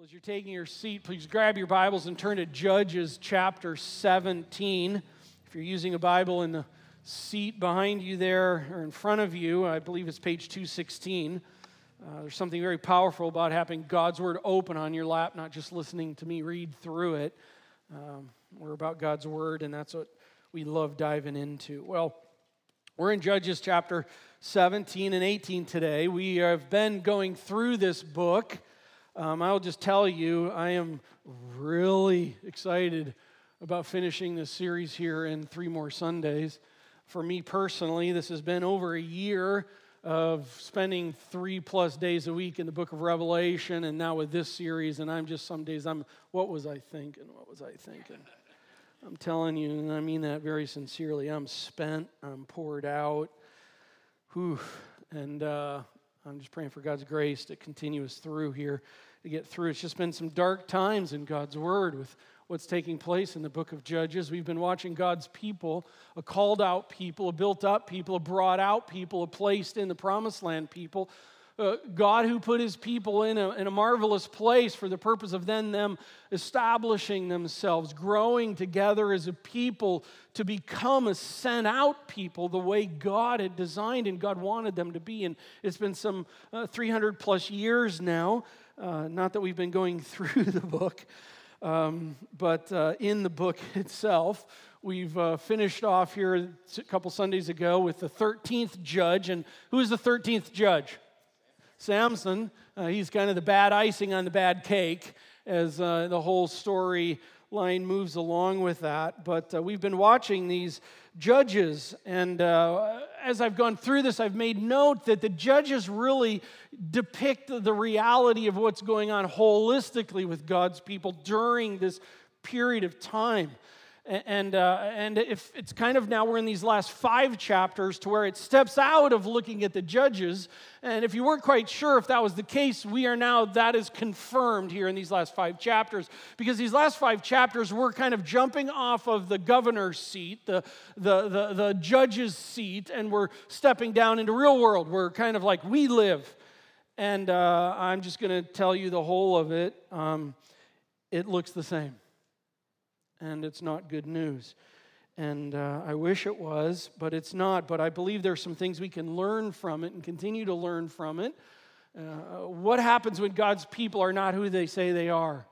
Well, as you're taking your seat, please grab your Bibles and turn to Judges chapter 17. If you're using a Bible in the seat behind you there or in front of you, I believe it's page 216. Uh, there's something very powerful about having God's Word open on your lap, not just listening to me read through it. Um, we're about God's Word, and that's what we love diving into. Well, we're in Judges chapter 17 and 18 today. We have been going through this book. Um, I'll just tell you, I am really excited about finishing this series here in three more Sundays. For me personally, this has been over a year of spending three plus days a week in the book of Revelation, and now with this series, and I'm just some days I'm, what was I thinking? What was I thinking? I'm telling you, and I mean that very sincerely. I'm spent, I'm poured out. Whew. And uh, I'm just praying for God's grace to continue us through here, to get through. It's just been some dark times in God's Word with what's taking place in the book of Judges. We've been watching God's people, a called out people, a built up people, a brought out people, a placed in the promised land people, uh, God who put his people in a, in a marvelous place for the purpose of then them establishing themselves, growing together as a people to become a sent out people the way God had designed and God wanted them to be. And it's been some uh, 300 plus years now. Uh, not that we've been going through the book, um, but uh, in the book itself, we've uh, finished off here a couple Sundays ago with the 13th judge. And who is the 13th judge? Samson. Uh, he's kind of the bad icing on the bad cake as uh, the whole story line moves along with that. But uh, we've been watching these judges, and uh, as I've gone through this, I've made note that the judges really depict the reality of what's going on holistically with God's people during this period of time. And, uh, and if it's kind of now we're in these last five chapters to where it steps out of looking at the judges. And if you weren't quite sure if that was the case, we are now, that is confirmed here in these last five chapters. Because these last five chapters, we're kind of jumping off of the governor's seat, the, the, the, the judge's seat, and we're stepping down into real world. We're kind of like we live. And uh, I'm just going to tell you the whole of it. Um, it looks the same and it's not good news. And uh, I wish it was, but it's not. But I believe there's some things we can learn from it and continue to learn from it. Uh, what happens when God's people are not who they say they are?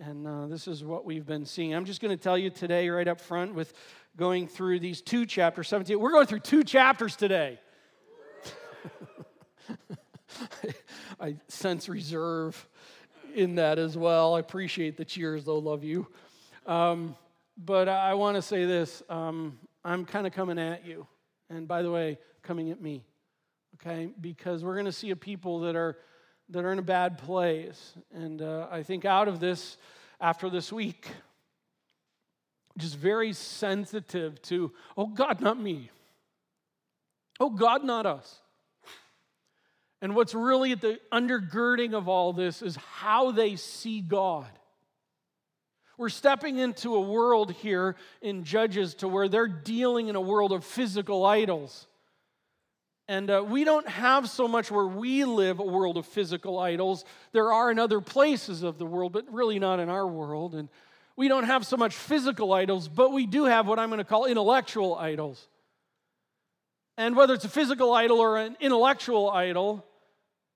And uh, this is what we've been seeing. I'm just going to tell you today, right up front, with going through these two chapters, 17. We're going through two chapters today. I sense reserve in that as well. I appreciate the cheers, though. Love you. Um, but I want to say this um, I'm kind of coming at you. And by the way, coming at me, okay? Because we're going to see a people that are, that are in a bad place. And uh, I think out of this, after this week, just very sensitive to, oh God, not me. Oh God, not us. And what's really at the undergirding of all this is how they see God. We're stepping into a world here in Judges to where they're dealing in a world of physical idols. And uh, we don't have so much where we live a world of physical idols. There are in other places of the world, but really not in our world. And we don't have so much physical idols, but we do have what I'm going to call intellectual idols. And whether it's a physical idol or an intellectual idol,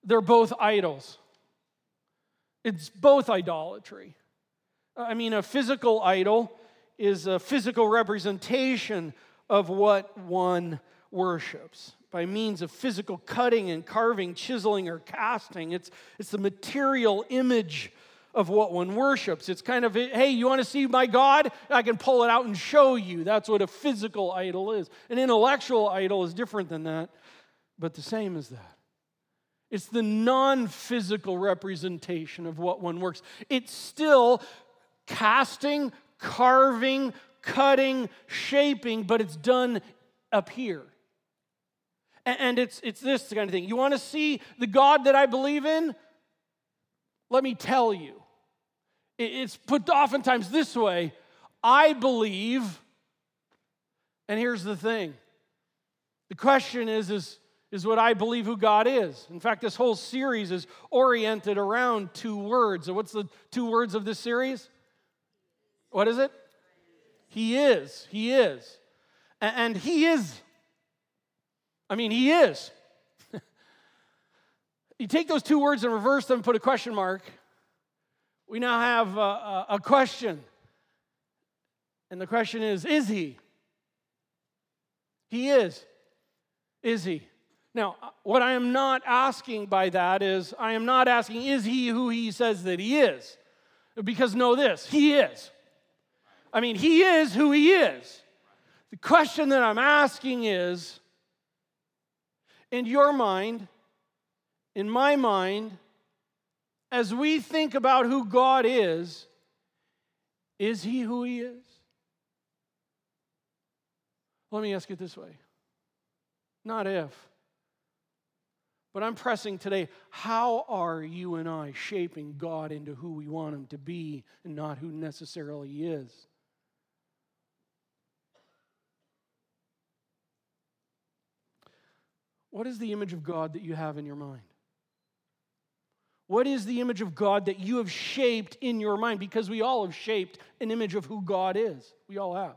they're both idols. It's both idolatry. I mean, a physical idol is a physical representation of what one worships by means of physical cutting and carving, chiseling, or casting. It's, it's the material image of what one worships. It's kind of, hey, you want to see my God? I can pull it out and show you. That's what a physical idol is. An intellectual idol is different than that, but the same as that. It's the non physical representation of what one works. It's still casting, carving, cutting, shaping, but it's done up here. And it's, it's this kind of thing. You want to see the God that I believe in? Let me tell you. It's put oftentimes this way I believe, and here's the thing. The question is, is, is what I believe who God is. In fact, this whole series is oriented around two words. And what's the two words of this series? What is it? He is. He is. And He is. I mean, He is. you take those two words and reverse them, put a question mark. We now have a, a question. And the question is Is He? He is. Is He? Now, uh, what I am not asking by that is, I am not asking, is he who he says that he is? Because know this, he is. I mean, he is who he is. The question that I'm asking is in your mind, in my mind, as we think about who God is, is he who he is? Let me ask it this way not if. But I'm pressing today how are you and I shaping God into who we want him to be and not who necessarily he is? What is the image of God that you have in your mind? What is the image of God that you have shaped in your mind? Because we all have shaped an image of who God is. We all have.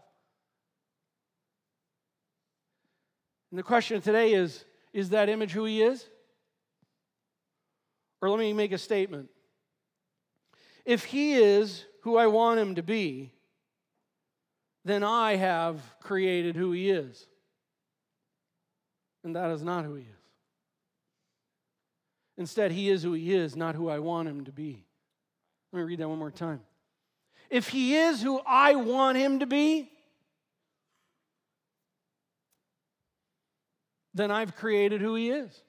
And the question today is is that image who he is? Or let me make a statement. If he is who I want him to be, then I have created who he is. And that is not who he is. Instead, he is who he is, not who I want him to be. Let me read that one more time. If he is who I want him to be, then I've created who he is.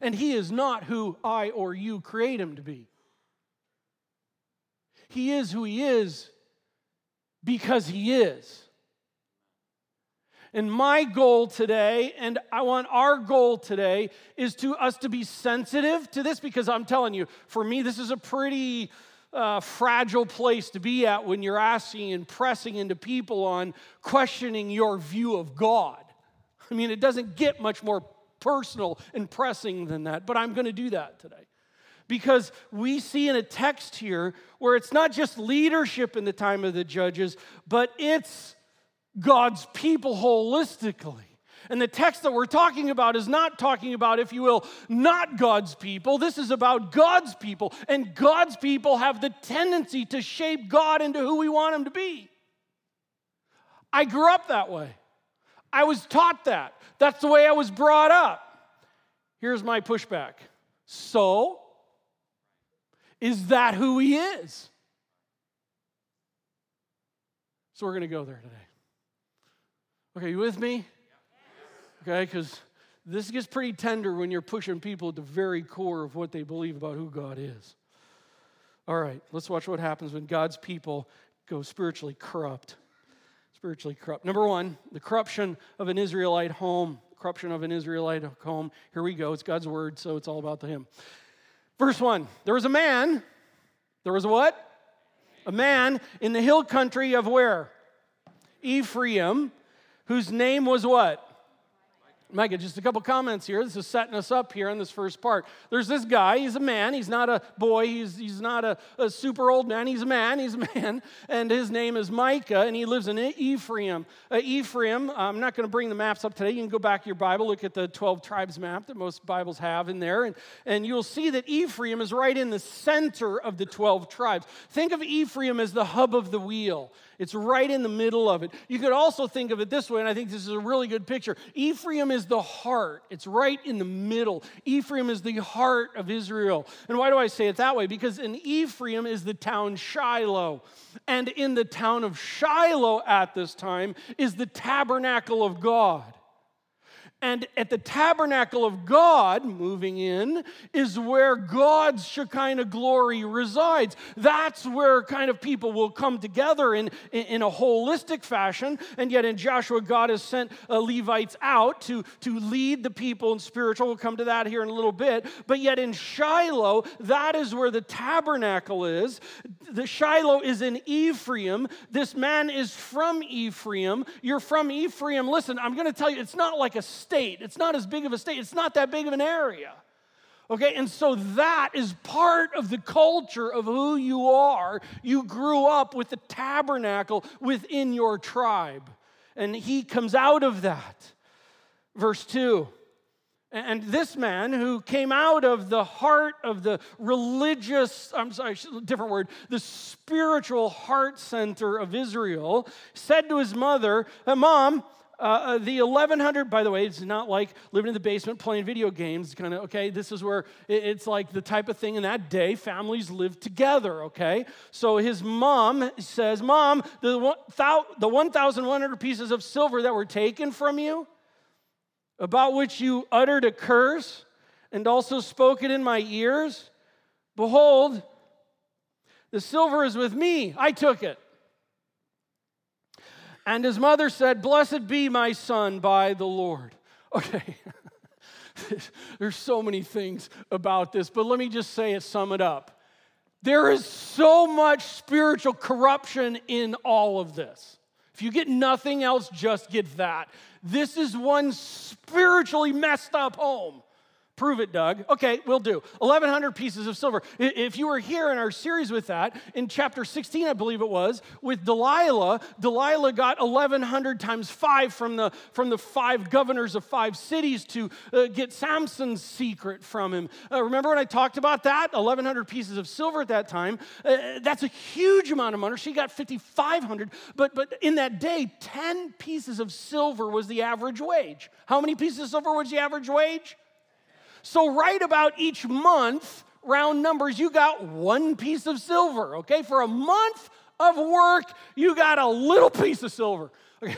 And he is not who I or you create him to be. He is who he is because he is. And my goal today, and I want our goal today, is to us to be sensitive to this because I'm telling you, for me, this is a pretty uh, fragile place to be at when you're asking and pressing into people on questioning your view of God. I mean, it doesn't get much more personal and pressing than that, but I'm going to do that today. Because we see in a text here where it's not just leadership in the time of the judges, but it's God's people holistically. And the text that we're talking about is not talking about, if you will, not God's people. This is about God's people. And God's people have the tendency to shape God into who we want him to be. I grew up that way. I was taught that. That's the way I was brought up. Here's my pushback. So, is that who he is? So, we're going to go there today. Okay, you with me? Okay, because this gets pretty tender when you're pushing people at the very core of what they believe about who God is. All right, let's watch what happens when God's people go spiritually corrupt spiritually corrupt. Number one, the corruption of an Israelite home. Corruption of an Israelite home. Here we go. It's God's word, so it's all about the him. Verse one there was a man, there was a what? A man in the hill country of where? Ephraim, whose name was what? Micah, just a couple comments here. This is setting us up here in this first part. There's this guy. He's a man. He's not a boy. He's, he's not a, a super old man. He's a man. He's a man. And his name is Micah, and he lives in Ephraim. Uh, Ephraim, I'm not going to bring the maps up today. You can go back to your Bible, look at the 12 tribes map that most Bibles have in there, and, and you'll see that Ephraim is right in the center of the 12 tribes. Think of Ephraim as the hub of the wheel. It's right in the middle of it. You could also think of it this way, and I think this is a really good picture. Ephraim is the heart, it's right in the middle. Ephraim is the heart of Israel. And why do I say it that way? Because in Ephraim is the town Shiloh. And in the town of Shiloh at this time is the tabernacle of God. And at the tabernacle of God, moving in, is where God's Shekinah glory resides. That's where kind of people will come together in, in, a holistic fashion. And yet in Joshua, God has sent uh, Levites out to, to lead the people in spiritual. We'll come to that here in a little bit. But yet in Shiloh, that is where the tabernacle is. the Shiloh is in Ephraim. This man is from Ephraim. You're from Ephraim. Listen, I'm going to tell you, it's not like a state. It's not as big of a state. It's not that big of an area. Okay, and so that is part of the culture of who you are. You grew up with the tabernacle within your tribe, and he comes out of that. Verse 2 and this man who came out of the heart of the religious, I'm sorry, different word, the spiritual heart center of Israel, said to his mother, Mom, uh, uh the 1100, by the way, it's not like living in the basement playing video games, kind of, okay? This is where it's like the type of thing in that day families lived together, okay? So his mom says, Mom, the, the 1,100 pieces of silver that were taken from you, about which you uttered a curse and also spoke it in my ears? Behold, the silver is with me. I took it. And his mother said, Blessed be my son by the Lord. Okay. There's so many things about this, but let me just say it, sum it up. There is so much spiritual corruption in all of this. If you get nothing else, just get that. This is one spiritually messed up home. Prove it, Doug. Okay, we'll do. 1,100 pieces of silver. If you were here in our series with that, in chapter 16, I believe it was, with Delilah, Delilah got 1,100 times five from the, from the five governors of five cities to uh, get Samson's secret from him. Uh, remember when I talked about that? 1,100 pieces of silver at that time. Uh, that's a huge amount of money. She got 5,500. But, but in that day, 10 pieces of silver was the average wage. How many pieces of silver was the average wage? So, right about each month, round numbers, you got one piece of silver, okay? For a month of work, you got a little piece of silver. Okay?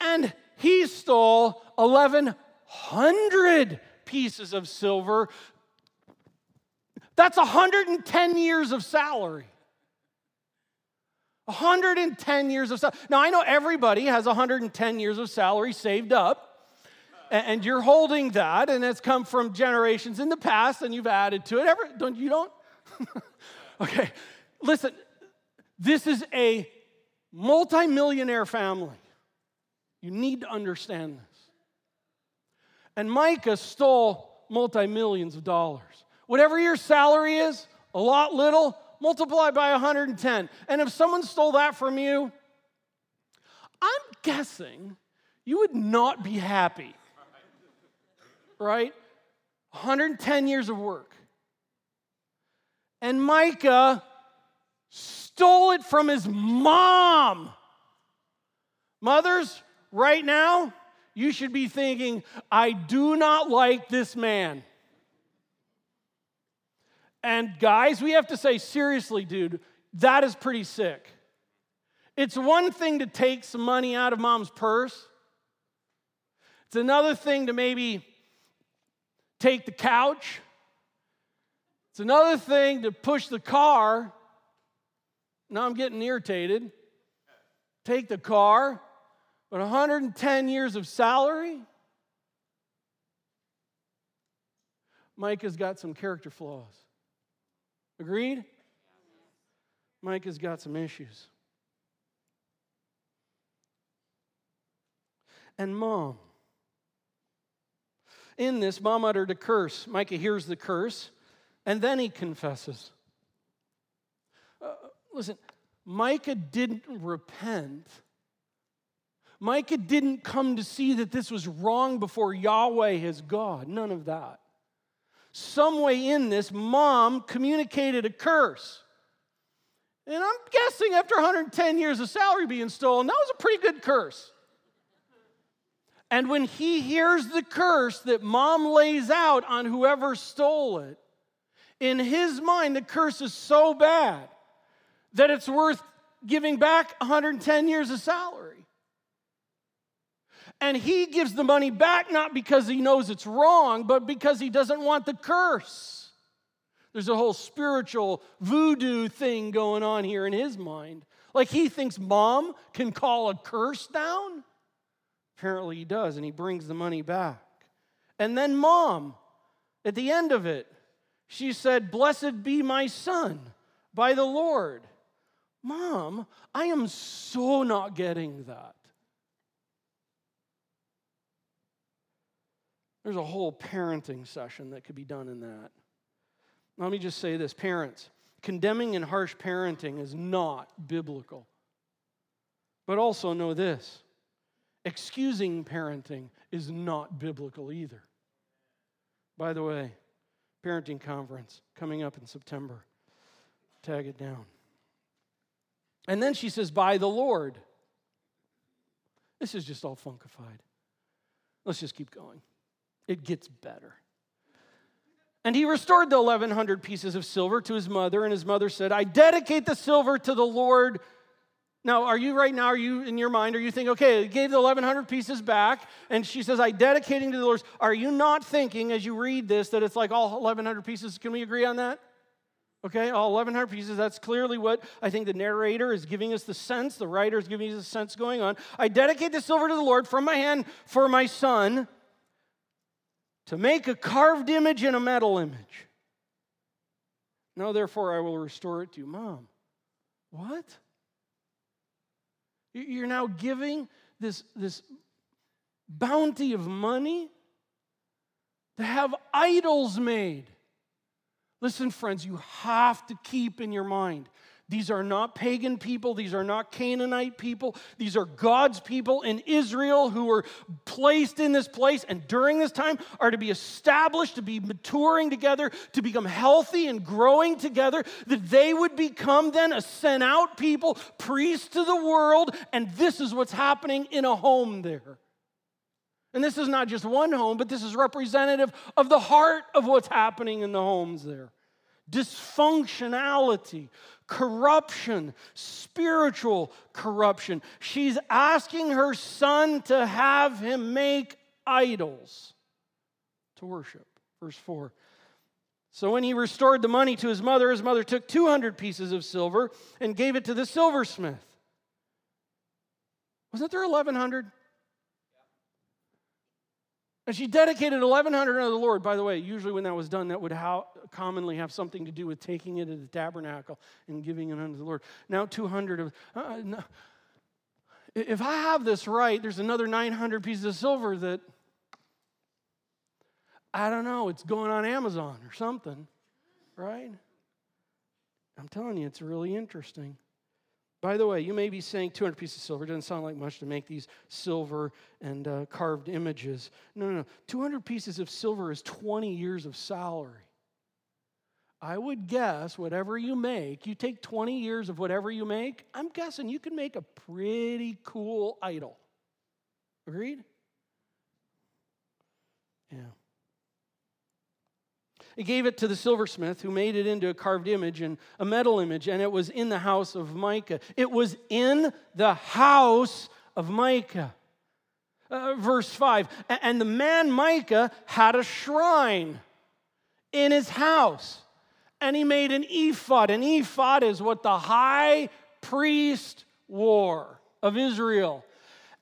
And he stole 1,100 pieces of silver. That's 110 years of salary. 110 years of salary. Now, I know everybody has 110 years of salary saved up and you're holding that, and it's come from generations in the past, and you've added to it. Ever don't you don't? okay, listen. This is a multimillionaire family. You need to understand this. And Micah stole multi millions of dollars. Whatever your salary is, a lot, little, multiply by 110. And if someone stole that from you, I'm guessing you would not be happy right? 110 years of work. And Micah stole it from his mom. Mothers, right now, you should be thinking, I do not like this man. And guys, we have to say, seriously, dude, that is pretty sick. It's one thing to take some money out of mom's purse, it's another thing to maybe take the couch. It's another thing to push the car. Now I'm getting irritated. Take the car, but 110 years of salary? Micah's got some character flaws. Agreed? Micah's got some issues. And mom, in this, mom uttered a curse. Micah hears the curse, and then he confesses. Uh, listen, Micah didn't repent. Micah didn't come to see that this was wrong before Yahweh his God. None of that. Some way in this, mom communicated a curse. And I'm guessing after 110 years of salary being stolen, that was a pretty good curse. And when he hears the curse that mom lays out on whoever stole it, in his mind, the curse is so bad that it's worth giving back 110 years of salary. And he gives the money back not because he knows it's wrong, but because he doesn't want the curse. There's a whole spiritual voodoo thing going on here in his mind. Like he thinks mom can call a curse down. Apparently, he does, and he brings the money back. And then, mom, at the end of it, she said, Blessed be my son by the Lord. Mom, I am so not getting that. There's a whole parenting session that could be done in that. Let me just say this parents, condemning and harsh parenting is not biblical. But also know this excusing parenting is not biblical either. By the way, parenting conference coming up in September. Tag it down. And then she says, by the Lord. This is just all funkified. Let's just keep going. It gets better. And he restored the 1,100 pieces of silver to his mother, and his mother said, I dedicate the silver to the Lord. Now, are you right now, are you in your mind, are you thinking, okay, gave the 1,100 pieces back, and she says, I dedicating to the Lord. Are you not thinking as you read this that it's like all 1,100 pieces? Can we agree on that? Okay, all 1,100 pieces. That's clearly what I think the narrator is giving us the sense, the writer is giving us the sense going on. I dedicate the silver to the Lord from my hand for my son to make a carved image and a metal image. Now, therefore, I will restore it to you. Mom, what? You're now giving this, this bounty of money to have idols made. Listen, friends, you have to keep in your mind these are not pagan people. These are not Canaanite people. These are God's people in Israel who were placed in this place and during this time are to be established, to be maturing together, to become healthy and growing together, that they would become then a sent out people, priests to the world. And this is what's happening in a home there. And this is not just one home, but this is representative of the heart of what's happening in the homes there dysfunctionality, corruption, spiritual corruption. She's asking her son to have him make idols to worship. Verse 4. So when he restored the money to his mother, his mother took 200 pieces of silver and gave it to the silversmith. Wasn't there 1100? And she dedicated 1,100 unto the Lord. By the way, usually when that was done, that would ha- commonly have something to do with taking it to the tabernacle and giving it unto the Lord. Now 200 of. Uh, no. If I have this right, there's another 900 pieces of silver that, I don't know, it's going on Amazon or something, right? I'm telling you, it's really interesting. By the way, you may be saying 200 pieces of silver doesn't sound like much to make these silver and uh, carved images. No, no, no. 200 pieces of silver is 20 years of salary. I would guess whatever you make, you take 20 years of whatever you make, I'm guessing you can make a pretty cool idol. Agreed? Yeah. He gave it to the silversmith who made it into a carved image and a metal image, and it was in the house of Micah. It was in the house of Micah. Uh, verse 5 And the man Micah had a shrine in his house, and he made an ephod. An ephod is what the high priest wore of Israel,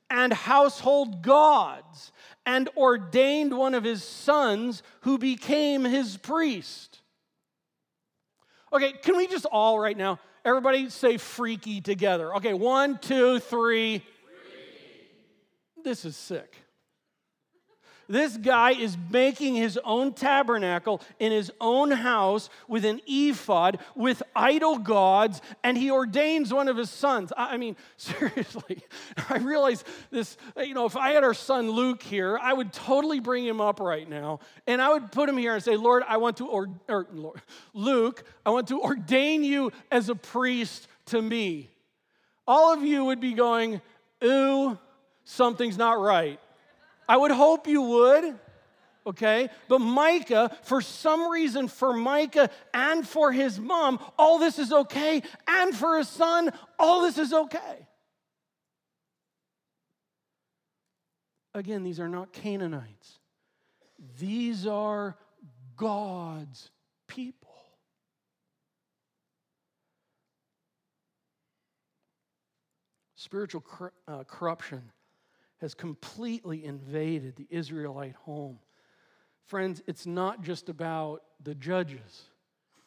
and household gods and ordained one of his sons who became his priest. Okay, can we just all right now, everybody say freaky together? Okay, one, two, three. Freaky. This is sick. This guy is making his own tabernacle in his own house with an ephod, with idol gods, and he ordains one of his sons. I mean, seriously, I realize this, you know, if I had our son Luke here, I would totally bring him up right now, and I would put him here and say, Lord, I want to, or, or Lord, Luke, I want to ordain you as a priest to me. All of you would be going, ooh, something's not right. I would hope you would. Okay? But Micah, for some reason, for Micah and for his mom, all this is okay. And for his son, all this is okay. Again, these are not Canaanites, these are God's people. Spiritual cor- uh, corruption has completely invaded the Israelite home. Friends, it's not just about the judges,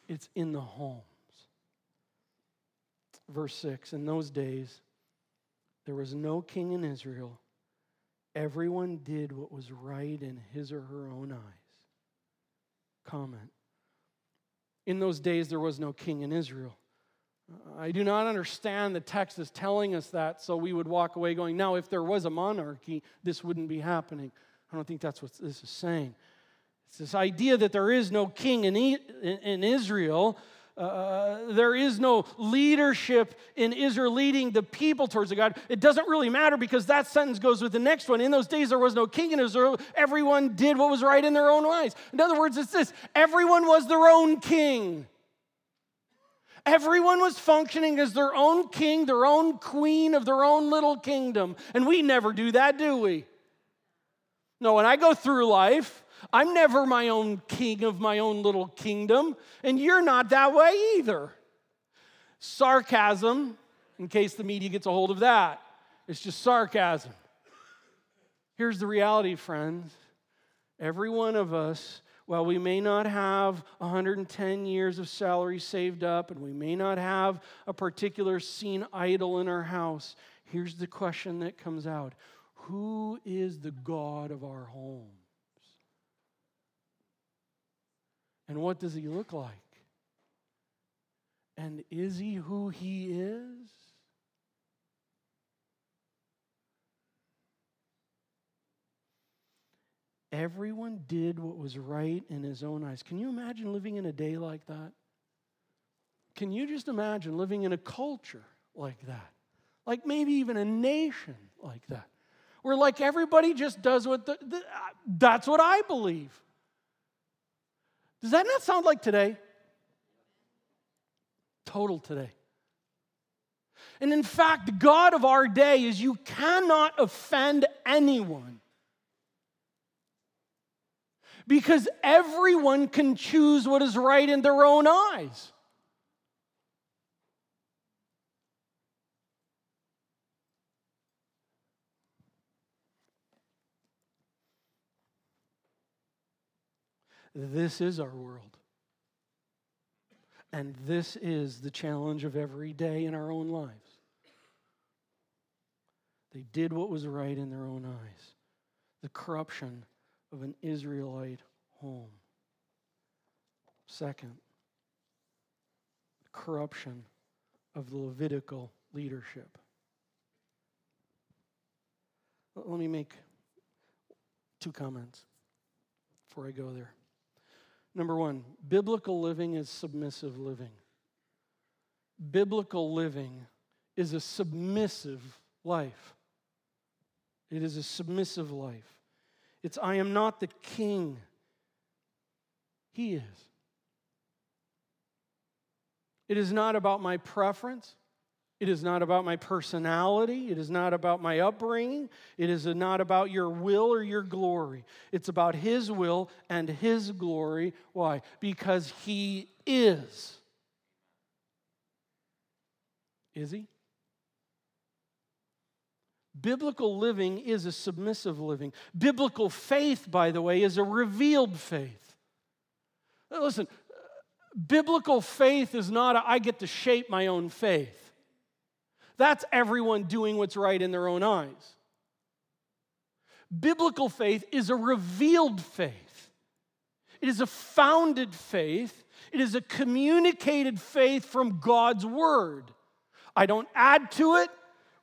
it's in the homes. Verse 6 In those days, there was no king in Israel. Everyone did what was right in his or her own eyes. Comment. In those days, there was no king in Israel. I do not understand the text is telling us that, so we would walk away going, now, if there was a monarchy, this wouldn't be happening. I don't think that's what this is saying. It's this idea that there is no king in, in Israel. Uh, there is no leadership in Israel leading the people towards the God. It doesn't really matter because that sentence goes with the next one. In those days, there was no king in Israel. Everyone did what was right in their own eyes. In other words, it's this everyone was their own king. Everyone was functioning as their own king, their own queen of their own little kingdom. And we never do that, do we? No, when I go through life, I'm never my own king of my own little kingdom, and you're not that way either. Sarcasm, in case the media gets a hold of that, it's just sarcasm. Here's the reality, friends. Every one of us while we may not have 110 years of salary saved up and we may not have a particular seen idol in our house, here's the question that comes out Who is the God of our homes? And what does he look like? And is he who he is? Everyone did what was right in his own eyes. Can you imagine living in a day like that? Can you just imagine living in a culture like that? Like maybe even a nation like that, where like everybody just does what the, the, uh, that's what I believe. Does that not sound like today? Total today. And in fact, the God of our day is you cannot offend anyone because everyone can choose what is right in their own eyes. This is our world. And this is the challenge of every day in our own lives. They did what was right in their own eyes. The corruption of an Israelite home. Second, corruption of the Levitical leadership. Let me make two comments before I go there. Number one, biblical living is submissive living. Biblical living is a submissive life. It is a submissive life. It's, I am not the king, He is. It is not about my preference. It is not about my personality. It is not about my upbringing. It is not about your will or your glory. It's about His will and His glory. Why? Because He is. Is He? Biblical living is a submissive living. Biblical faith, by the way, is a revealed faith. Listen, biblical faith is not a, I get to shape my own faith. That's everyone doing what's right in their own eyes. Biblical faith is a revealed faith, it is a founded faith, it is a communicated faith from God's word. I don't add to it,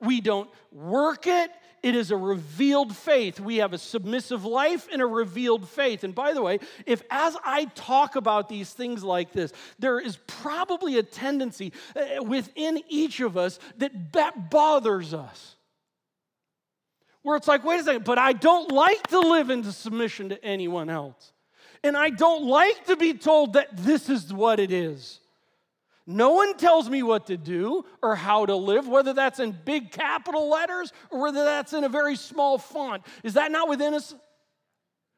we don't work it. It is a revealed faith. We have a submissive life and a revealed faith. And by the way, if as I talk about these things like this, there is probably a tendency uh, within each of us that bothers us. Where it's like, wait a second, but I don't like to live into submission to anyone else. And I don't like to be told that this is what it is. No one tells me what to do or how to live, whether that's in big capital letters or whether that's in a very small font. Is that not within us?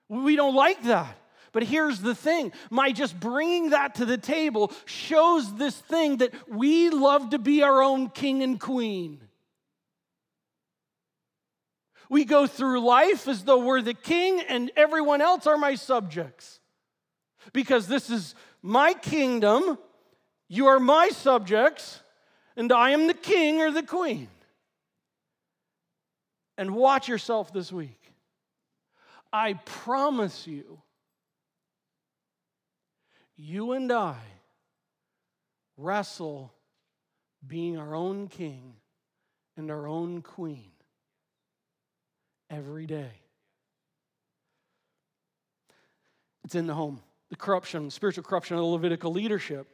We don't like that. But here's the thing my just bringing that to the table shows this thing that we love to be our own king and queen. We go through life as though we're the king and everyone else are my subjects. Because this is my kingdom you are my subjects, and I am the king or the queen. And watch yourself this week. I promise you, you and I wrestle being our own king and our own queen every day. It's in the home. The corruption, spiritual corruption of the Levitical leadership.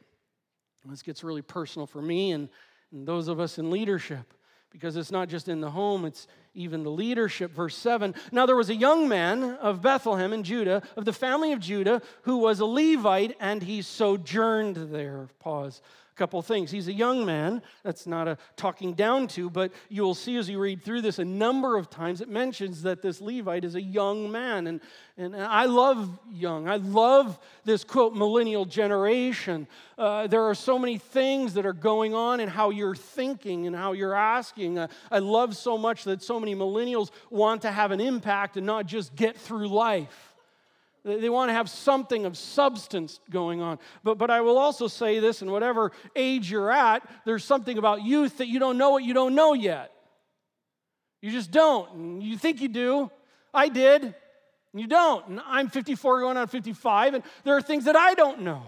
This gets really personal for me and, and those of us in leadership because it's not just in the home, it's even the leadership. Verse 7 Now there was a young man of Bethlehem in Judah, of the family of Judah, who was a Levite, and he sojourned there. Pause couple things. He's a young man. That's not a talking down to, but you will see as you read through this a number of times it mentions that this Levite is a young man. And, and I love young. I love this quote, millennial generation. Uh, there are so many things that are going on in how you're thinking and how you're asking. Uh, I love so much that so many millennials want to have an impact and not just get through life. They want to have something of substance going on. But, but I will also say this, in whatever age you're at, there's something about youth that you don't know what you don't know yet. You just don't. And you think you do. I did. And you don't. And I'm 54 going on 55, and there are things that I don't know.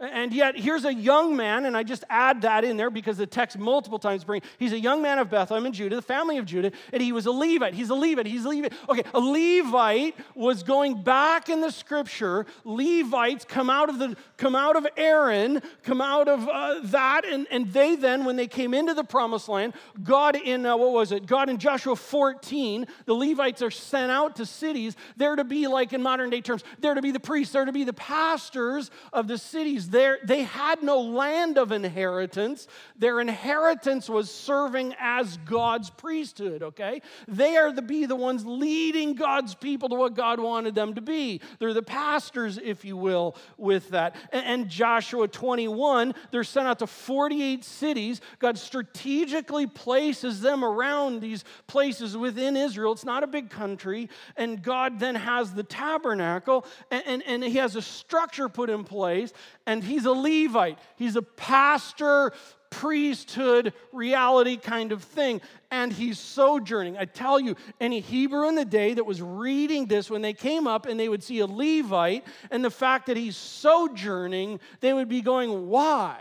And yet, here's a young man, and I just add that in there because the text multiple times bring. He's a young man of Bethlehem in Judah, the family of Judah, and he was a Levite. He's a Levite. He's a Levite. Okay, a Levite was going back in the Scripture. Levites come out of the come out of Aaron, come out of uh, that, and and they then, when they came into the Promised Land, God in uh, what was it? God in Joshua 14, the Levites are sent out to cities. They're to be like in modern day terms, they're to be the priests. They're to be the pastors of the cities they had no land of inheritance. Their inheritance was serving as God's priesthood, okay? They are to be the ones leading God's people to what God wanted them to be. They're the pastors, if you will, with that. And Joshua 21, they're sent out to 48 cities. God strategically places them around these places within Israel. It's not a big country. And God then has the tabernacle, and, and, and He has a structure put in place and he's a Levite. He's a pastor, priesthood, reality kind of thing. And he's sojourning. I tell you, any Hebrew in the day that was reading this, when they came up and they would see a Levite, and the fact that he's sojourning, they would be going, Why?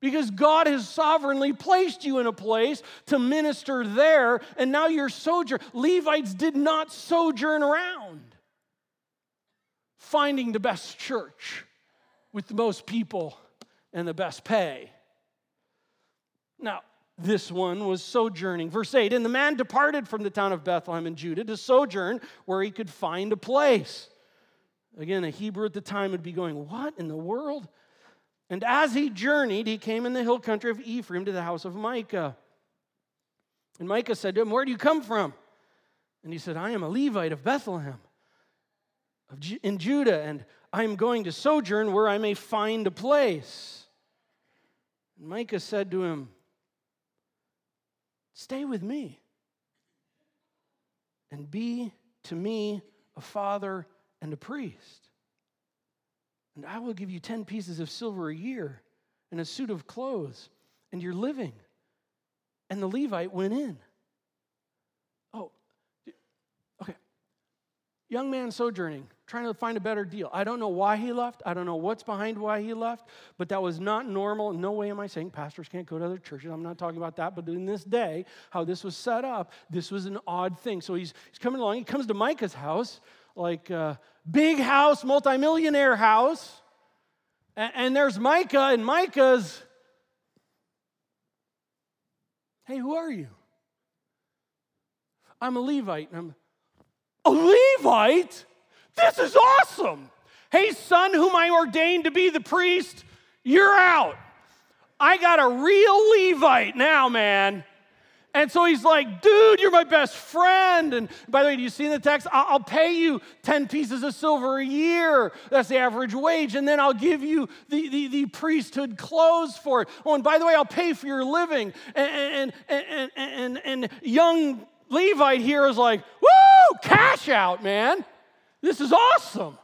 Because God has sovereignly placed you in a place to minister there, and now you're sojourn. Levites did not sojourn around finding the best church with the most people and the best pay. Now, this one was sojourning. Verse 8 And the man departed from the town of Bethlehem in Judah to sojourn where he could find a place. Again, a Hebrew at the time would be going, What in the world? And as he journeyed, he came in the hill country of Ephraim to the house of Micah. And Micah said to him, Where do you come from? And he said, I am a Levite of Bethlehem in Judah, and I am going to sojourn where I may find a place. And Micah said to him, Stay with me and be to me a father and a priest. And I will give you 10 pieces of silver a year and a suit of clothes and your living. And the Levite went in. Oh, okay. Young man sojourning trying to find a better deal. I don't know why he left. I don't know what's behind why he left, but that was not normal. No way am I saying pastors can't go to other churches. I'm not talking about that. But in this day, how this was set up, this was an odd thing. So he's, he's coming along. He comes to Micah's house, like uh, big house, multimillionaire house. And, and there's Micah, and Micah's, hey, who are you? I'm a Levite. And I'm, a Levite? This is awesome. Hey, son, whom I ordained to be the priest, you're out. I got a real Levite now, man. And so he's like, dude, you're my best friend. And by the way, do you see in the text? I'll pay you 10 pieces of silver a year. That's the average wage. And then I'll give you the, the, the priesthood clothes for it. Oh, and by the way, I'll pay for your living. And, and, and, and, and young Levite here is like, woo, cash out, man. This is awesome.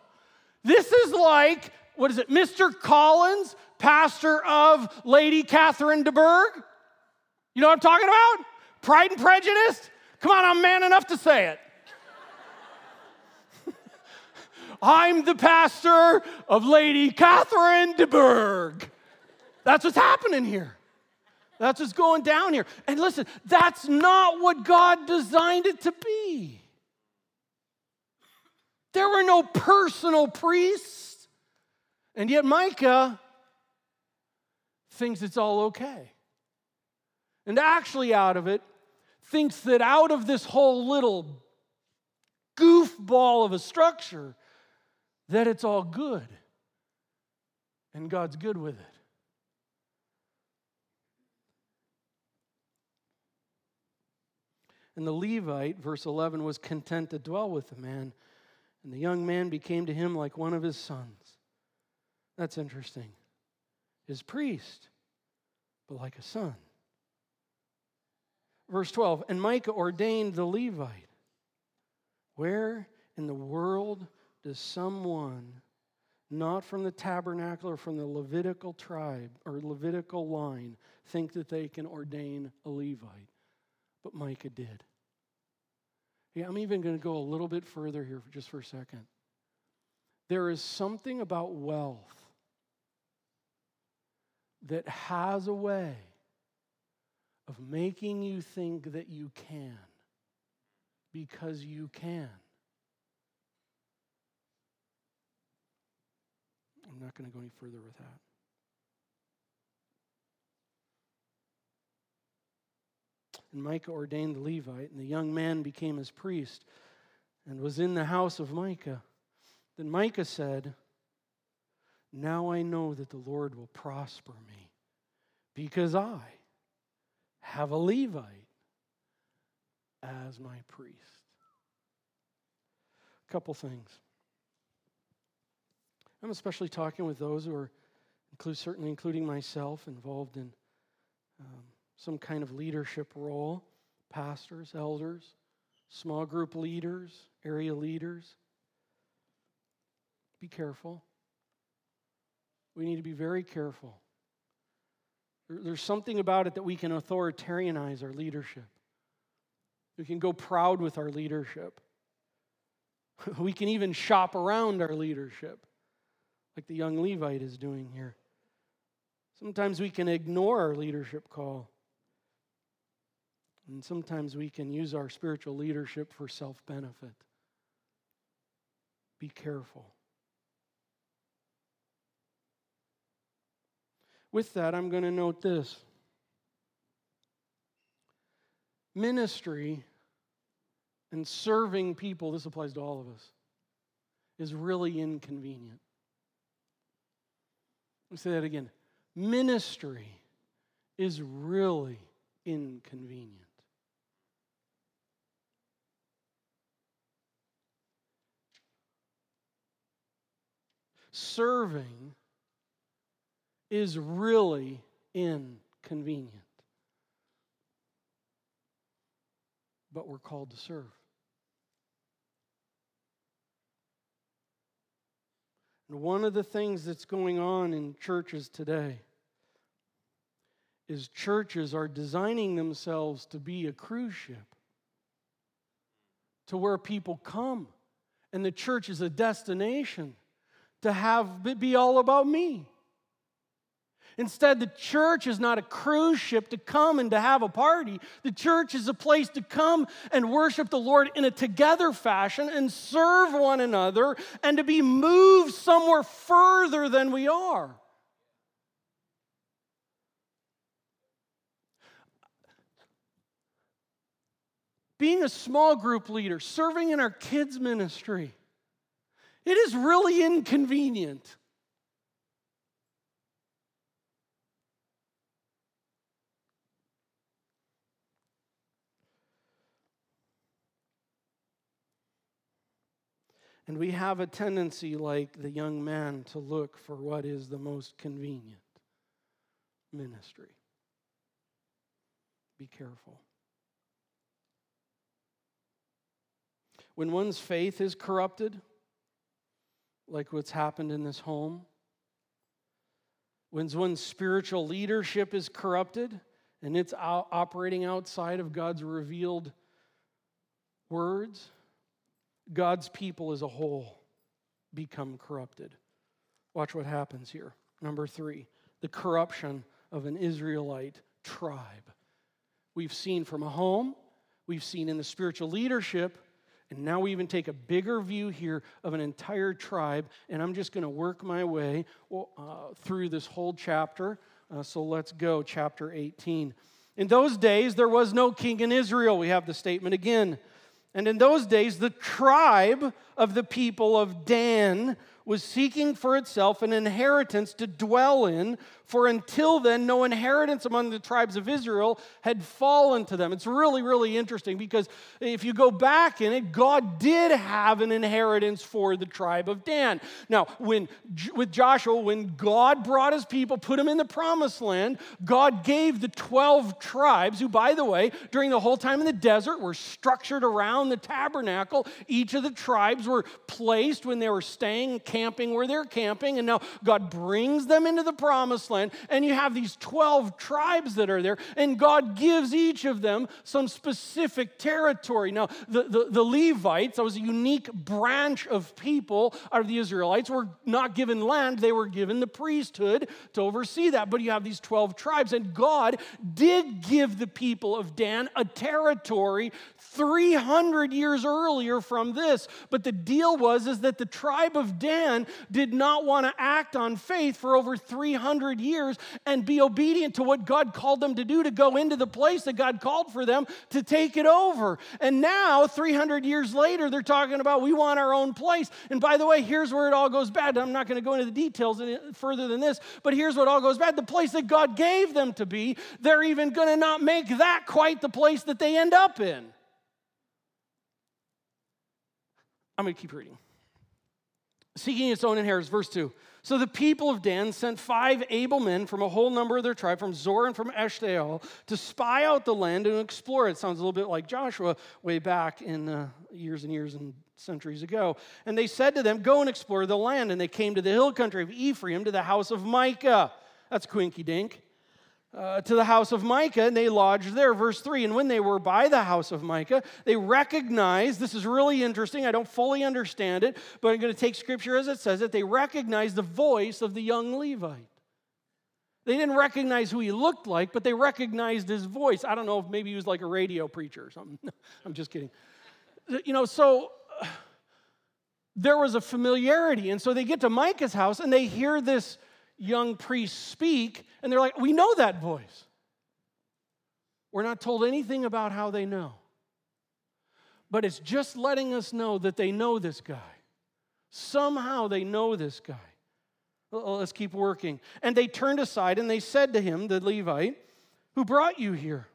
This is like, what is it, Mr. Collins pastor of Lady Catherine de Bourgh. You know what I'm talking about? Pride and Prejudice? Come on, I'm man enough to say it. I'm the pastor of Lady Catherine de Bourgh. That's what's happening here. That's what's going down here. And listen, that's not what God designed it to be. There were no personal priests. And yet, Micah thinks it's all okay. And actually, out of it, thinks that out of this whole little goofball of a structure, that it's all good. And God's good with it. And the Levite, verse 11, was content to dwell with the man, and the young man became to him like one of his sons. That's interesting. His priest, but like a son. Verse 12, and Micah ordained the Levite. Where in the world does someone not from the tabernacle or from the Levitical tribe or Levitical line think that they can ordain a Levite? but Micah did. I'm even going to go a little bit further here just for a second. There is something about wealth that has a way of making you think that you can because you can. I'm not going to go any further with that. And Micah ordained the Levite, and the young man became his priest and was in the house of Micah. Then Micah said, Now I know that the Lord will prosper me because I have a Levite as my priest. A couple things. I'm especially talking with those who are, certainly including myself, involved in um, some kind of leadership role pastors, elders, small group leaders, area leaders. Be careful. We need to be very careful. There's something about it that we can authoritarianize our leadership. We can go proud with our leadership. We can even shop around our leadership, like the young Levite is doing here. Sometimes we can ignore our leadership call. And sometimes we can use our spiritual leadership for self benefit. Be careful. With that, I'm going to note this ministry and serving people, this applies to all of us, is really inconvenient. Let me say that again. Ministry is really inconvenient. Serving is really inconvenient. But we're called to serve. And one of the things that's going on in churches today is churches are designing themselves to be a cruise ship to where people come and the church is a destination to have it be all about me. Instead, the church is not a cruise ship to come and to have a party. The church is a place to come and worship the Lord in a together fashion and serve one another and to be moved somewhere further than we are. Being a small group leader, serving in our kids' ministry, it is really inconvenient. And we have a tendency, like the young man, to look for what is the most convenient ministry. Be careful. When one's faith is corrupted, like what's happened in this home, when, when spiritual leadership is corrupted and it's operating outside of God's revealed words, God's people as a whole become corrupted. Watch what happens here. Number three, the corruption of an Israelite tribe. We've seen from a home, we've seen in the spiritual leadership, and now we even take a bigger view here of an entire tribe. And I'm just going to work my way uh, through this whole chapter. Uh, so let's go, chapter 18. In those days, there was no king in Israel. We have the statement again. And in those days, the tribe of the people of Dan was seeking for itself an inheritance to dwell in, for until then, no inheritance among the tribes of Israel had fallen to them. It's really, really interesting because if you go back in it, God did have an inheritance for the tribe of Dan. Now, when with Joshua, when God brought his people, put them in the promised land, God gave the 12 tribes, who, by the way, during the whole time in the desert were structured around the tabernacle. Each of the tribes were placed when they were staying camping where they're camping, and now God brings them into the promised land, and you have these 12 tribes that are there, and God gives each of them some specific territory. Now, the, the, the Levites, that was a unique branch of people out of the Israelites, were not given land, they were given the priesthood to oversee that. But you have these 12 tribes, and God did give the people of Dan a territory 300 years earlier from this. But the deal was is that the tribe of Dan did not want to act on faith for over 300 years and be obedient to what God called them to do to go into the place that God called for them to take it over. And now, 300 years later, they're talking about we want our own place. And by the way, here's where it all goes bad. I'm not going to go into the details further than this, but here's what all goes bad. The place that God gave them to be, they're even going to not make that quite the place that they end up in. I'm going to keep reading seeking its own inheritance. Verse 2. So the people of Dan sent five able men from a whole number of their tribe, from Zorah and from Eshtaol, to spy out the land and explore it. Sounds a little bit like Joshua way back in uh, years and years and centuries ago. And they said to them, Go and explore the land. And they came to the hill country of Ephraim, to the house of Micah. That's quinky dink uh, to the house of Micah, and they lodged there. Verse 3 And when they were by the house of Micah, they recognized this is really interesting. I don't fully understand it, but I'm going to take scripture as it says it. They recognized the voice of the young Levite. They didn't recognize who he looked like, but they recognized his voice. I don't know if maybe he was like a radio preacher or something. I'm just kidding. You know, so uh, there was a familiarity. And so they get to Micah's house and they hear this young priests speak, and they're like, We know that voice. We're not told anything about how they know. But it's just letting us know that they know this guy. Somehow they know this guy. Let's keep working. And they turned aside and they said to him, the Levite, Who brought you here?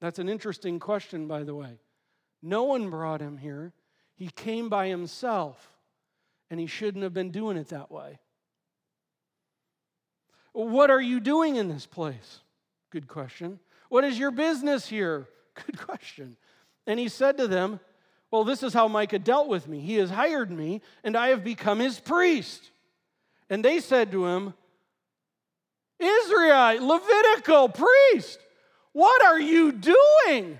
That's an interesting question, by the way. No one brought him here. He came by himself, and he shouldn't have been doing it that way. What are you doing in this place? Good question. What is your business here? Good question. And he said to them, Well, this is how Micah dealt with me. He has hired me, and I have become his priest. And they said to him, Israel, Levitical priest, what are you doing?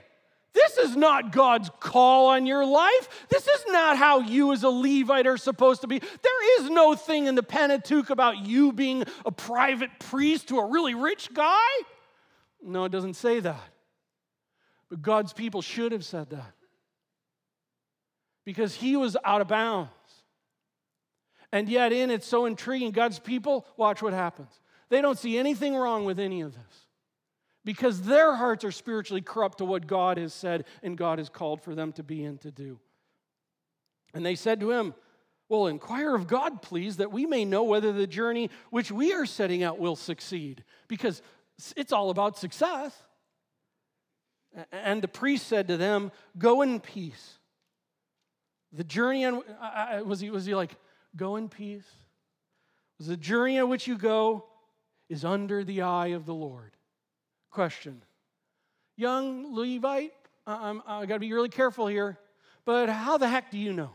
This is not God's call on your life. This is not how you, as a Levite, are supposed to be. There is no thing in the Pentateuch about you being a private priest to a really rich guy. No, it doesn't say that. But God's people should have said that because he was out of bounds. And yet, in it, so intriguing, God's people, watch what happens. They don't see anything wrong with any of this because their hearts are spiritually corrupt to what God has said and God has called for them to be and to do. And they said to him, Well, inquire of God, please, that we may know whether the journey which we are setting out will succeed, because it's all about success. And the priest said to them, Go in peace. The journey on, was he, was he like, Go in peace? Was the journey on which you go is under the eye of the Lord question. Young Levite, I'm, I got to be really careful here, but how the heck do you know?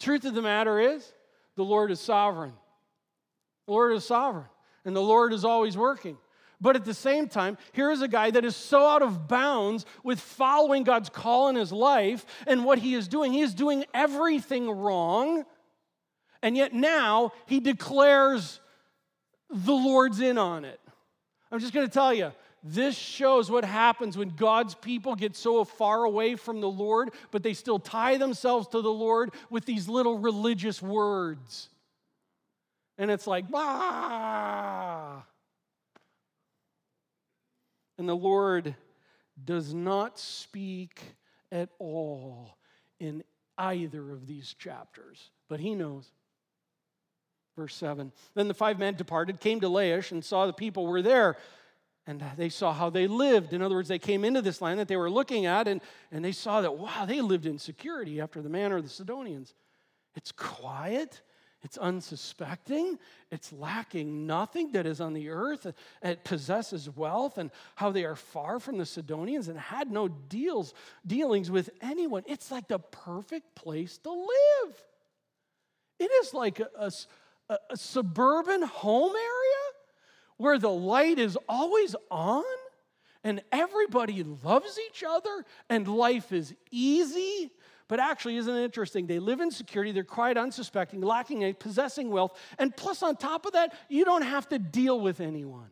Truth of the matter is, the Lord is sovereign. The Lord is sovereign, and the Lord is always working. But at the same time, here is a guy that is so out of bounds with following God's call in his life and what he is doing. He is doing everything wrong, and yet now he declares the Lord's in on it. I'm just going to tell you, this shows what happens when God's people get so far away from the Lord, but they still tie themselves to the Lord with these little religious words. And it's like, bah. And the Lord does not speak at all in either of these chapters, but He knows. Verse 7 Then the five men departed, came to Laish, and saw the people were there. And they saw how they lived. In other words, they came into this land that they were looking at, and, and they saw that, wow, they lived in security after the manner of the Sidonians. It's quiet, it's unsuspecting. It's lacking nothing that is on the earth. It possesses wealth and how they are far from the Sidonians and had no deals, dealings with anyone. It's like the perfect place to live. It is like a, a, a suburban home area where the light is always on and everybody loves each other and life is easy but actually, isn't it interesting? They live in security, they're quiet, unsuspecting, lacking a possessing wealth, and plus, on top of that, you don't have to deal with anyone.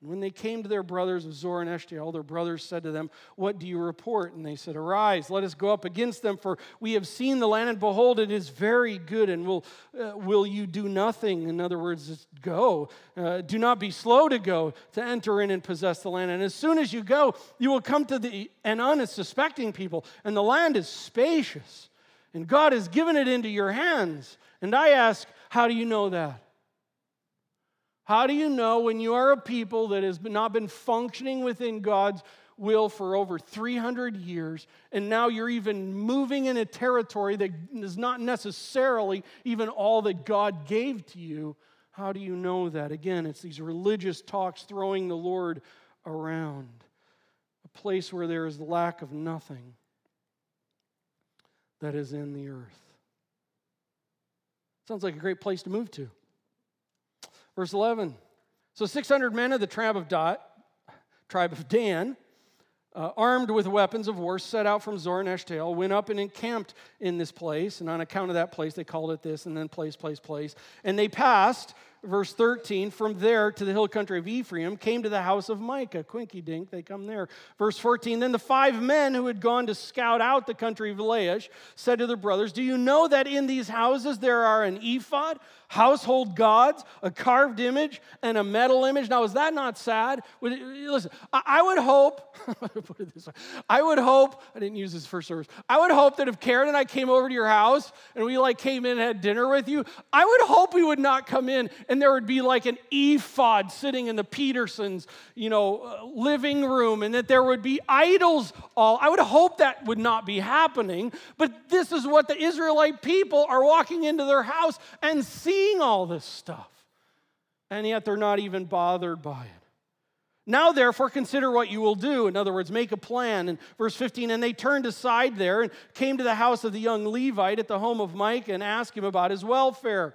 And when they came to their brothers of Zorah and Eshtaol, their brothers said to them, What do you report? And they said, Arise, let us go up against them, for we have seen the land, and behold, it is very good, and will, uh, will you do nothing? In other words, go. Uh, do not be slow to go to enter in and possess the land. And as soon as you go, you will come to the an unsuspecting people, and the land is spacious, and God has given it into your hands. And I ask, How do you know that? How do you know when you are a people that has not been functioning within God's will for over 300 years, and now you're even moving in a territory that is not necessarily even all that God gave to you? How do you know that? Again, it's these religious talks throwing the Lord around, a place where there is lack of nothing that is in the earth. Sounds like a great place to move to. Verse 11. So 600 men of the tribe of, Dot, tribe of Dan, uh, armed with weapons of war, set out from Zorah and Eshtaol, went up and encamped in this place. And on account of that place, they called it this, and then place, place, place. And they passed verse 13, from there to the hill country of Ephraim, came to the house of Micah. Quinky dink, they come there. Verse 14, then the five men who had gone to scout out the country of Laish said to their brothers, Do you know that in these houses there are an ephod, household gods, a carved image, and a metal image? Now, is that not sad? Listen, I would hope, put it this way, I would hope, I didn't use this first service, I would hope that if Karen and I came over to your house and we like came in and had dinner with you, I would hope we would not come in and there would be like an ephod sitting in the Petersons, you know, uh, living room, and that there would be idols all. I would hope that would not be happening, but this is what the Israelite people are walking into their house and seeing all this stuff. And yet they're not even bothered by it. Now, therefore, consider what you will do. In other words, make a plan. In verse 15, and they turned aside there and came to the house of the young Levite at the home of Micah and asked him about his welfare.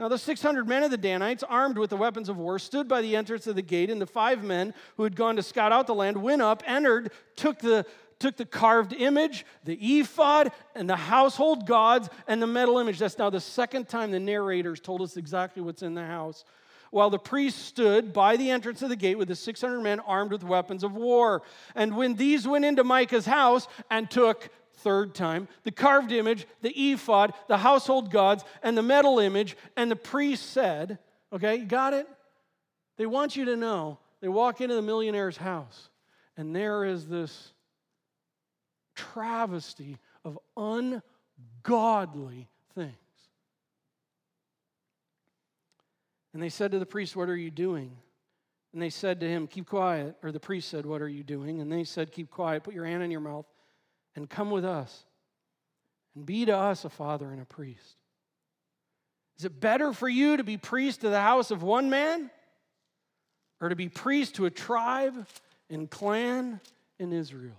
Now, the 600 men of the Danites, armed with the weapons of war, stood by the entrance of the gate, and the five men who had gone to scout out the land went up, entered, took the took the carved image, the ephod, and the household gods, and the metal image. That's now the second time the narrators told us exactly what's in the house. While the priests stood by the entrance of the gate with the 600 men armed with weapons of war. And when these went into Micah's house and took third time, the carved image, the ephod, the household gods, and the metal image. And the priest said, Okay, you got it? They want you to know. They walk into the millionaire's house, and there is this travesty of ungodly things. And they said to the priest, What are you doing? And they said to him, Keep quiet. Or the priest said, What are you doing? And they said, Keep quiet, put your hand in your mouth and come with us and be to us a father and a priest? Is it better for you to be priest to the house of one man or to be priest to a tribe and clan in Israel?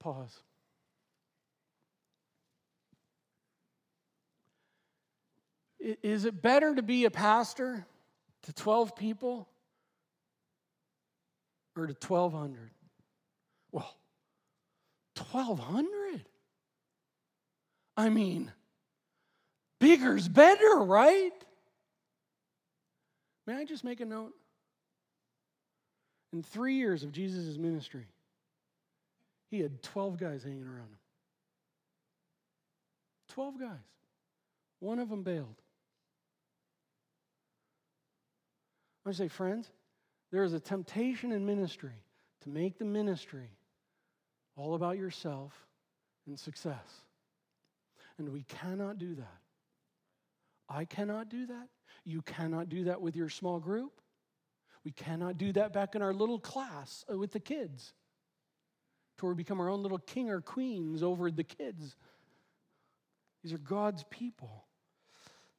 Pause. Is it better to be a pastor to 12 people or to 1,200? Well, 1,200? I mean, bigger's better, right? May I just make a note? In three years of Jesus' ministry, he had 12 guys hanging around him. 12 guys. One of them bailed. I say, friends, there is a temptation in ministry to make the ministry all about yourself and success. And we cannot do that. I cannot do that. You cannot do that with your small group. We cannot do that back in our little class with the kids. To where we become our own little king or queens over the kids. These are God's people.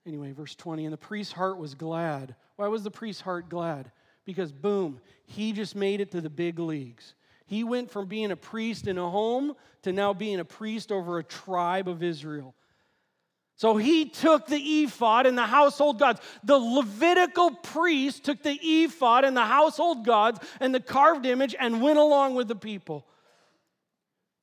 Anyway, verse 20, and the priest's heart was glad. Why was the priest's heart glad? Because, boom, he just made it to the big leagues. He went from being a priest in a home to now being a priest over a tribe of Israel. So he took the ephod and the household gods. The Levitical priest took the ephod and the household gods and the carved image and went along with the people.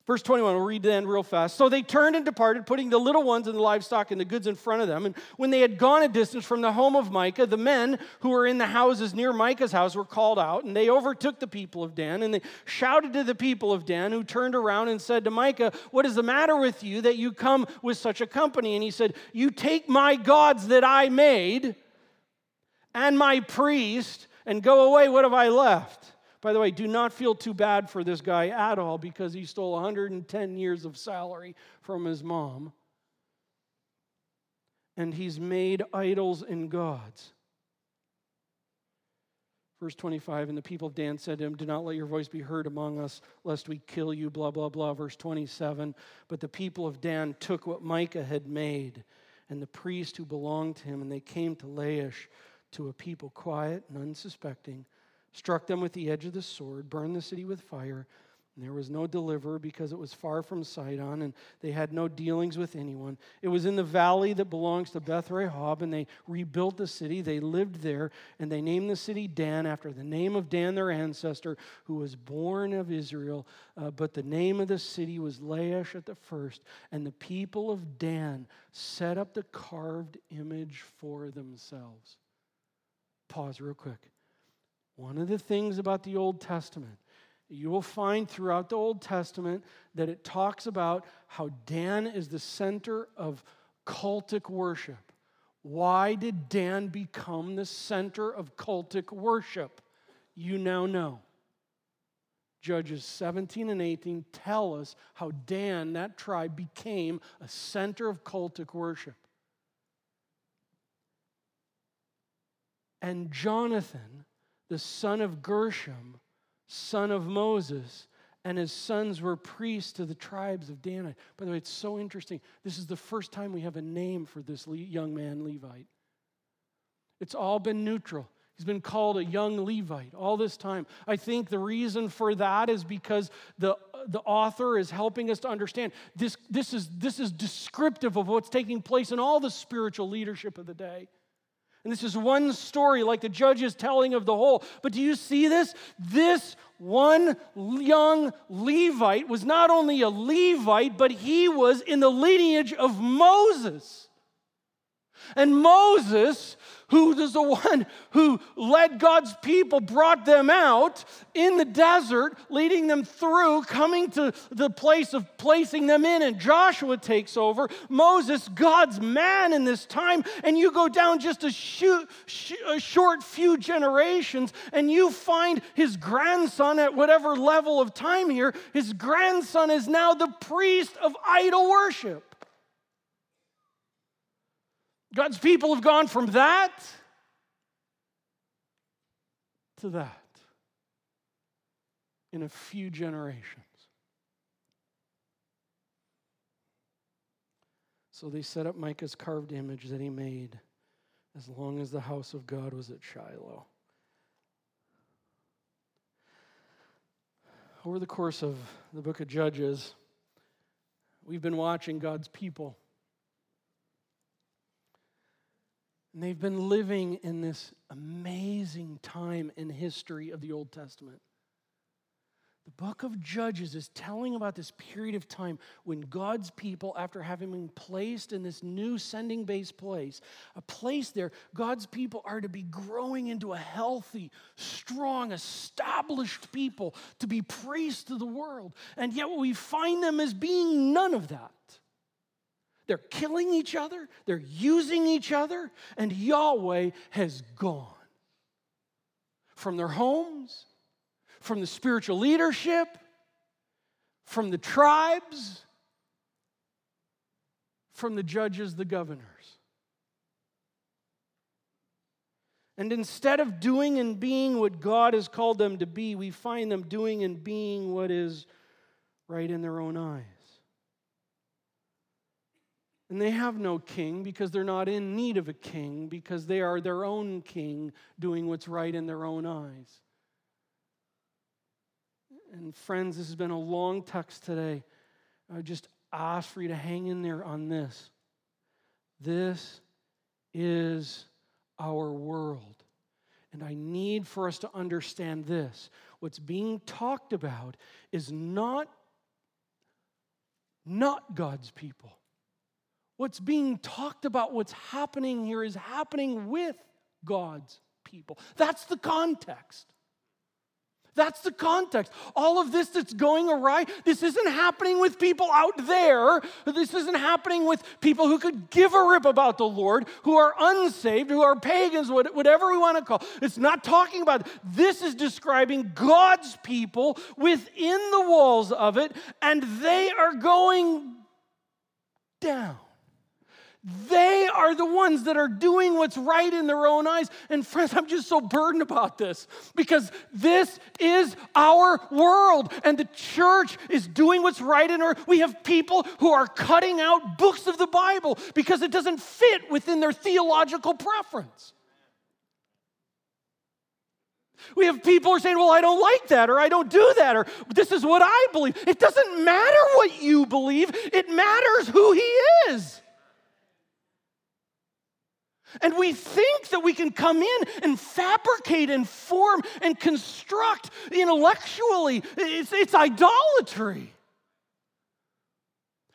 Verse 21, we'll read that real fast. So they turned and departed, putting the little ones and the livestock and the goods in front of them. And when they had gone a distance from the home of Micah, the men who were in the houses near Micah's house were called out, and they overtook the people of Dan. And they shouted to the people of Dan, who turned around and said to Micah, What is the matter with you that you come with such a company? And he said, You take my gods that I made and my priest, and go away. What have I left? By the way, do not feel too bad for this guy at all because he stole 110 years of salary from his mom. And he's made idols and gods. Verse 25, and the people of Dan said to him, Do not let your voice be heard among us, lest we kill you, blah, blah, blah. Verse 27, but the people of Dan took what Micah had made and the priest who belonged to him, and they came to Laish to a people quiet and unsuspecting struck them with the edge of the sword, burned the city with fire. And there was no deliverer because it was far from Sidon, and they had no dealings with anyone. It was in the valley that belongs to Beth Rehob, and they rebuilt the city. They lived there, and they named the city Dan after the name of Dan, their ancestor, who was born of Israel. Uh, but the name of the city was Laish at the first. And the people of Dan set up the carved image for themselves. Pause real quick. One of the things about the Old Testament, you will find throughout the Old Testament that it talks about how Dan is the center of cultic worship. Why did Dan become the center of cultic worship? You now know. Judges 17 and 18 tell us how Dan, that tribe, became a center of cultic worship. And Jonathan the son of Gershom, son of Moses, and his sons were priests to the tribes of Dan. By the way, it's so interesting. This is the first time we have a name for this young man, Levite. It's all been neutral. He's been called a young Levite all this time. I think the reason for that is because the, the author is helping us to understand this, this, is, this is descriptive of what's taking place in all the spiritual leadership of the day. And this is one story, like the judge is telling of the whole. But do you see this? This one young Levite was not only a Levite, but he was in the lineage of Moses. And Moses who is the one who led God's people, brought them out in the desert, leading them through, coming to the place of placing them in. And Joshua takes over. Moses, God's man in this time. And you go down just a, shoot, a short few generations, and you find his grandson at whatever level of time here. His grandson is now the priest of idol worship. God's people have gone from that to that in a few generations. So they set up Micah's carved image that he made as long as the house of God was at Shiloh. Over the course of the book of Judges, we've been watching God's people And they've been living in this amazing time in history of the Old Testament. The book of Judges is telling about this period of time when God's people, after having been placed in this new sending base place, a place there, God's people are to be growing into a healthy, strong, established people to be priests to the world. And yet what we find them as being none of that. They're killing each other, they're using each other, and Yahweh has gone from their homes from the spiritual leadership, from the tribes, from the judges, the governors. And instead of doing and being what God has called them to be, we find them doing and being what is right in their own eyes. And they have no king because they're not in need of a king, because they are their own king doing what's right in their own eyes. And friends, this has been a long text today. I just ask for you to hang in there on this. This is our world. And I need for us to understand this. What's being talked about is not, not God's people. What's being talked about, what's happening here, is happening with God's people. That's the context. That's the context. All of this that's going awry, this isn't happening with people out there. This isn't happening with people who could give a rip about the Lord, who are unsaved, who are pagans, whatever we want to call. It's not talking about. This is describing God's people within the walls of it, and they are going down. They are the ones that are doing what's right in their own eyes. And friends, I'm just so burdened about this because this is our world and the church is doing what's right in our we have people who are cutting out books of the Bible because it doesn't fit within their theological preference. We have people who are saying, Well, I don't like that, or I don't do that, or this is what I believe. It doesn't matter what you believe, it matters who He is. And we think that we can come in and fabricate and form and construct intellectually. It's, it's idolatry.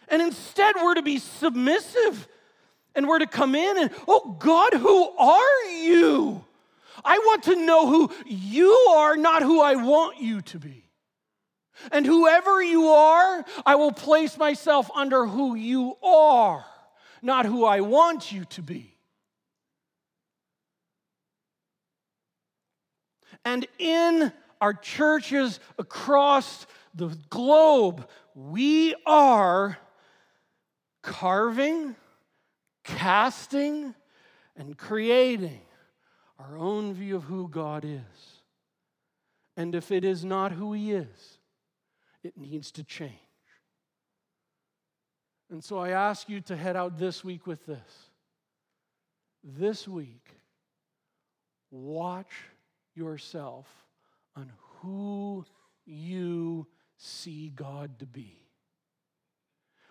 And instead, we're to be submissive and we're to come in and, oh God, who are you? I want to know who you are, not who I want you to be. And whoever you are, I will place myself under who you are, not who I want you to be. And in our churches across the globe, we are carving, casting, and creating our own view of who God is. And if it is not who He is, it needs to change. And so I ask you to head out this week with this. This week, watch yourself on who you see God to be.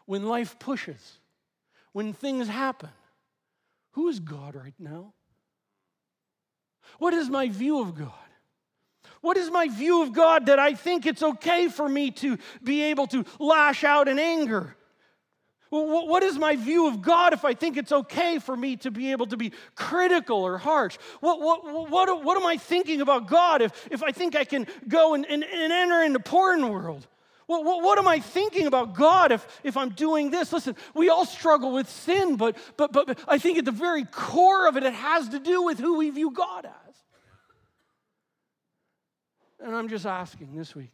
When life pushes, when things happen, who is God right now? What is my view of God? What is my view of God that I think it's okay for me to be able to lash out in anger? What is my view of God if I think it's okay for me to be able to be critical or harsh? What, what, what, what am I thinking about God if, if I think I can go and, and, and enter into porn world? What, what, what, am I thinking about God if, if I'm doing this? Listen, we all struggle with sin, but, but, but I think at the very core of it, it has to do with who we view God as. And I'm just asking this week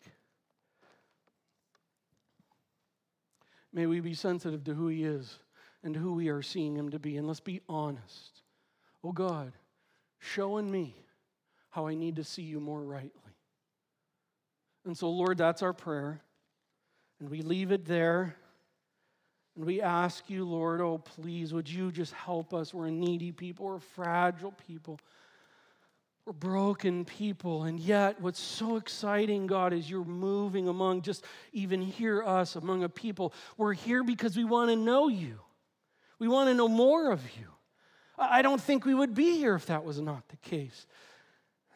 May we be sensitive to who He is and who we are seeing Him to be. And let's be honest. Oh God, show in me how I need to see you more rightly. And so, Lord, that's our prayer. And we leave it there. And we ask you, Lord, oh, please, would you just help us? We're needy people, we're fragile people. We're broken people. And yet, what's so exciting, God, is you're moving among just even here us among a people. We're here because we want to know you, we want to know more of you. I don't think we would be here if that was not the case.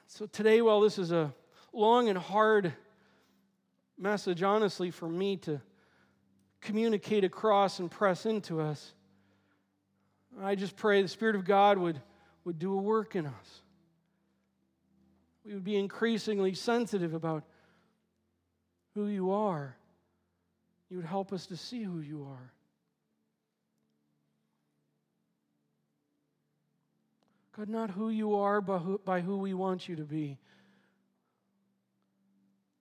So today, while this is a long and hard message, honestly, for me to communicate across and press into us, I just pray the Spirit of God would, would do a work in us. We would be increasingly sensitive about who you are. You would help us to see who you are. God, not who you are, but who, by who we want you to be,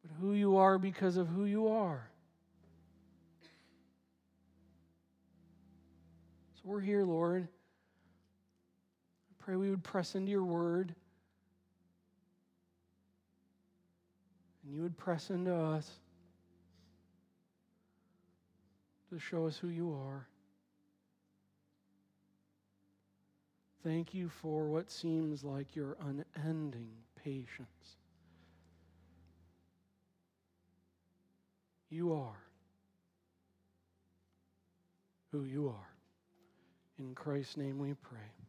but who you are because of who you are. So we're here, Lord. I pray we would press into your word. And you would press into us to show us who you are. Thank you for what seems like your unending patience. You are who you are. In Christ's name we pray.